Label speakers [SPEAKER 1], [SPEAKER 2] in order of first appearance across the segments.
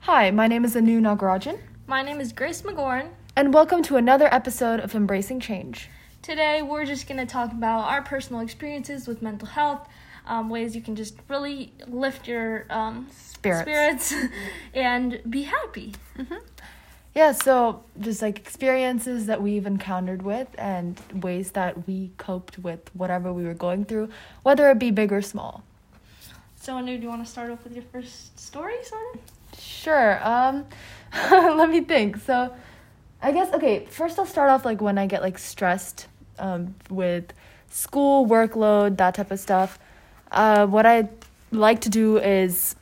[SPEAKER 1] Hi, my name is Anu Nagarajan,
[SPEAKER 2] My name is Grace McGorn.
[SPEAKER 1] and welcome to another episode of Embracing Change.
[SPEAKER 2] Today, we're just going to talk about our personal experiences with mental health, um, ways you can just really lift your um,
[SPEAKER 1] Spirits.
[SPEAKER 2] spirits and be happy.
[SPEAKER 1] Yeah, so just like experiences that we've encountered with and ways that we coped with whatever we were going through, whether it be big or small.
[SPEAKER 2] So, Anu, do you want to start off with your first story, sort of?
[SPEAKER 1] Sure. Um let me think. So I guess okay, first I'll start off like when I get like stressed um with school, workload, that type of stuff. Uh what I like to do is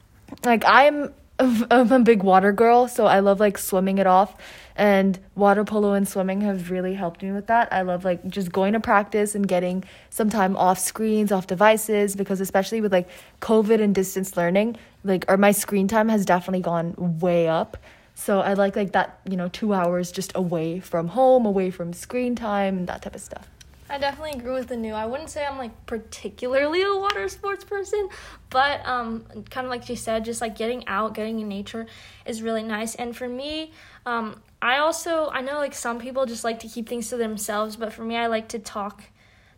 [SPEAKER 1] like I'm I'm a big water girl, so I love like swimming it off and water polo and swimming have really helped me with that. I love like just going to practice and getting some time off screens, off devices because especially with like COVID and distance learning, like or my screen time has definitely gone way up. So I like like that, you know, 2 hours just away from home, away from screen time and that type of stuff.
[SPEAKER 2] I definitely agree with Anu. I wouldn't say I'm like particularly a water sports person, but um, kind of like she said, just like getting out, getting in nature is really nice. And for me, um, I also I know like some people just like to keep things to themselves, but for me, I like to talk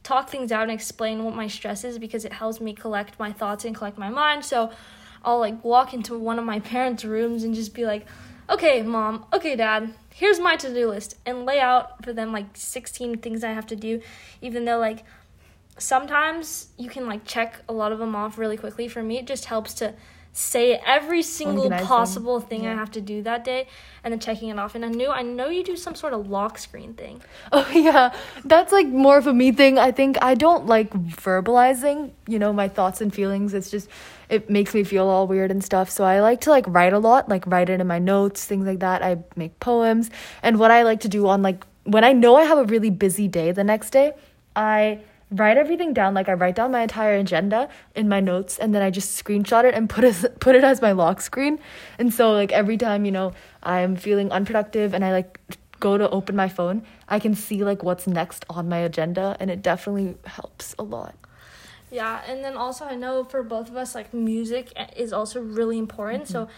[SPEAKER 2] talk things out and explain what my stress is because it helps me collect my thoughts and collect my mind. So I'll like walk into one of my parents' rooms and just be like, okay, mom, okay, dad, here's my to do list, and lay out for them like 16 things I have to do, even though like sometimes you can like check a lot of them off really quickly. For me, it just helps to say every single
[SPEAKER 1] Organize them.
[SPEAKER 2] possible thing I have to do that day and then checking it off. And Anu I know you do some sort of lock screen thing.
[SPEAKER 1] Oh yeah, that's like more of a me thing. I think I don't like verbalizing, you know, my thoughts and feelings. It's just it makes me feel all weird and stuff. So I like to like write a lot, like write it in my notes, things like that. I make poems. And what I like to do on like when I know I have a really busy day the next day, I write everything down like I write down my entire agenda in my notes and then I just screenshot it and put it put it as my lock screen. And so like every time, you know, I'm feeling unproductive and I like go to open my phone, I can see like what's next on my agenda and it definitely helps a lot.
[SPEAKER 2] Yeah, and then also I know for both of us, like music is also really important. So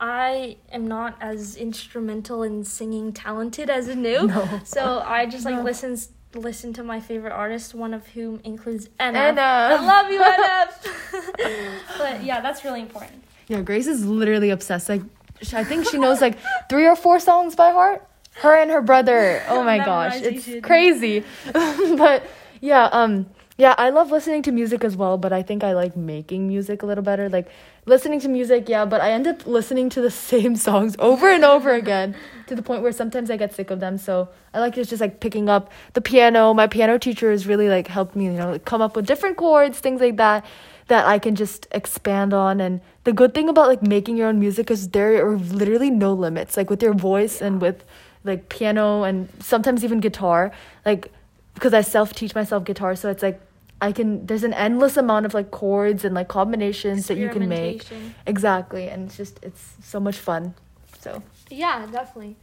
[SPEAKER 2] I am not as instrumental and singing talented as Anu.
[SPEAKER 1] No.
[SPEAKER 2] So I just like
[SPEAKER 1] No.
[SPEAKER 2] listens listen to my favorite artist, one of whom includes Anna.
[SPEAKER 1] Anna.
[SPEAKER 2] I love you, Anna. but yeah, that's really important.
[SPEAKER 1] Yeah, Grace is literally obsessed. Like sh- I think she knows like three or four songs by heart. Her and her brother. Oh my gosh, it's crazy. but yeah, um yeah, I love listening to music as well, but I think I like making music a little better. Like listening to music, yeah, but I end up listening to the same songs over and over again to the point where sometimes I get sick of them. So I like just just like picking up the piano. My piano teacher has really like helped me, you know, like, come up with different chords, things like that that I can just expand on. And the good thing about like making your own music is there are literally no limits. Like with your voice and with like piano and sometimes even guitar. Like because I self teach myself guitar, so it's like I can there's an endless amount of like chords and like combinations that you can make. Exactly. And it's just it's so much fun. So
[SPEAKER 2] Yeah, definitely.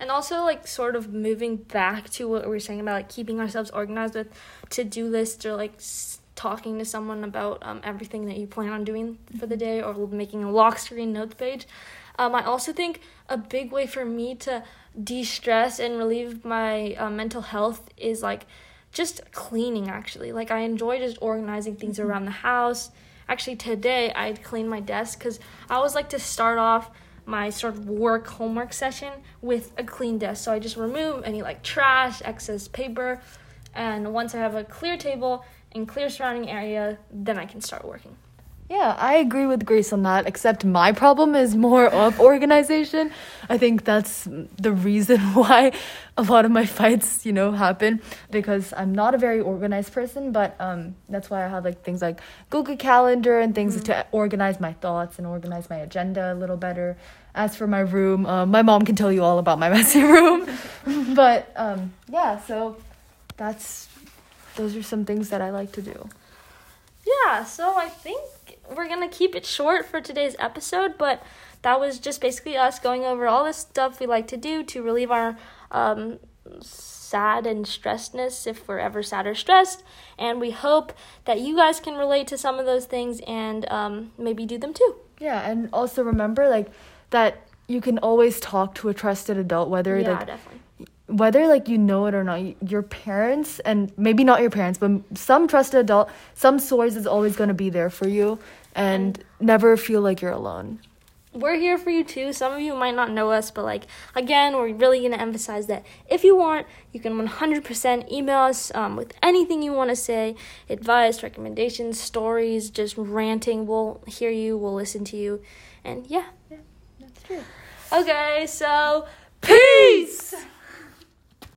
[SPEAKER 2] And also, like, sort of moving back to what we were saying about like keeping ourselves organized with to-do lists or like s- talking to someone about um, everything that you plan on doing for the day or making a lock screen notes page. Um, I also think a big way for me to de-stress and relieve my uh, mental health is like just cleaning. Actually, like I enjoy just organizing things mm-hmm. around the house. Actually, today I cleaned my desk because I always like to start off my sort of work homework session with a clean desk. So I just remove any like trash, excess paper, and once I have a clear table and clear surrounding area, then I can start working.
[SPEAKER 1] Yeah, I agree with Grace on that, except my problem is more of organization. I think that's the reason why a lot of my fights, you know, happen because I'm not a very organized person, but um that's why I have like things like Google Calendar and things to organize my thoughts and organize my agenda a little better. As for my room, um, my mom can tell you all about my messy room. but um yeah, so that's those are some things that I like to do.
[SPEAKER 2] Yeah, so I think we're gonna keep it short for today's episode, but that was just basically us going over all the stuff we like to do to relieve our um, sad and stressedness if we're ever sad or stressed. And we hope that you guys can relate to some of those things and um, maybe do them too.
[SPEAKER 1] Yeah, and also remember like that you can always talk to a trusted adult, whether
[SPEAKER 2] yeah,
[SPEAKER 1] like
[SPEAKER 2] definitely.
[SPEAKER 1] Whether like you know it or not your parents and maybe not your parents but some trusted adult some source is always going to be there for you and never feel like you're alone
[SPEAKER 2] we're here for you too. Some of you might not know us, but like again, we're really gonna emphasize that if you want, you can 100% email us um, with anything you want to say, advice, recommendations, stories, just ranting. We'll hear you. We'll listen to you, and yeah, yeah.
[SPEAKER 1] that's true
[SPEAKER 2] Okay, so peace.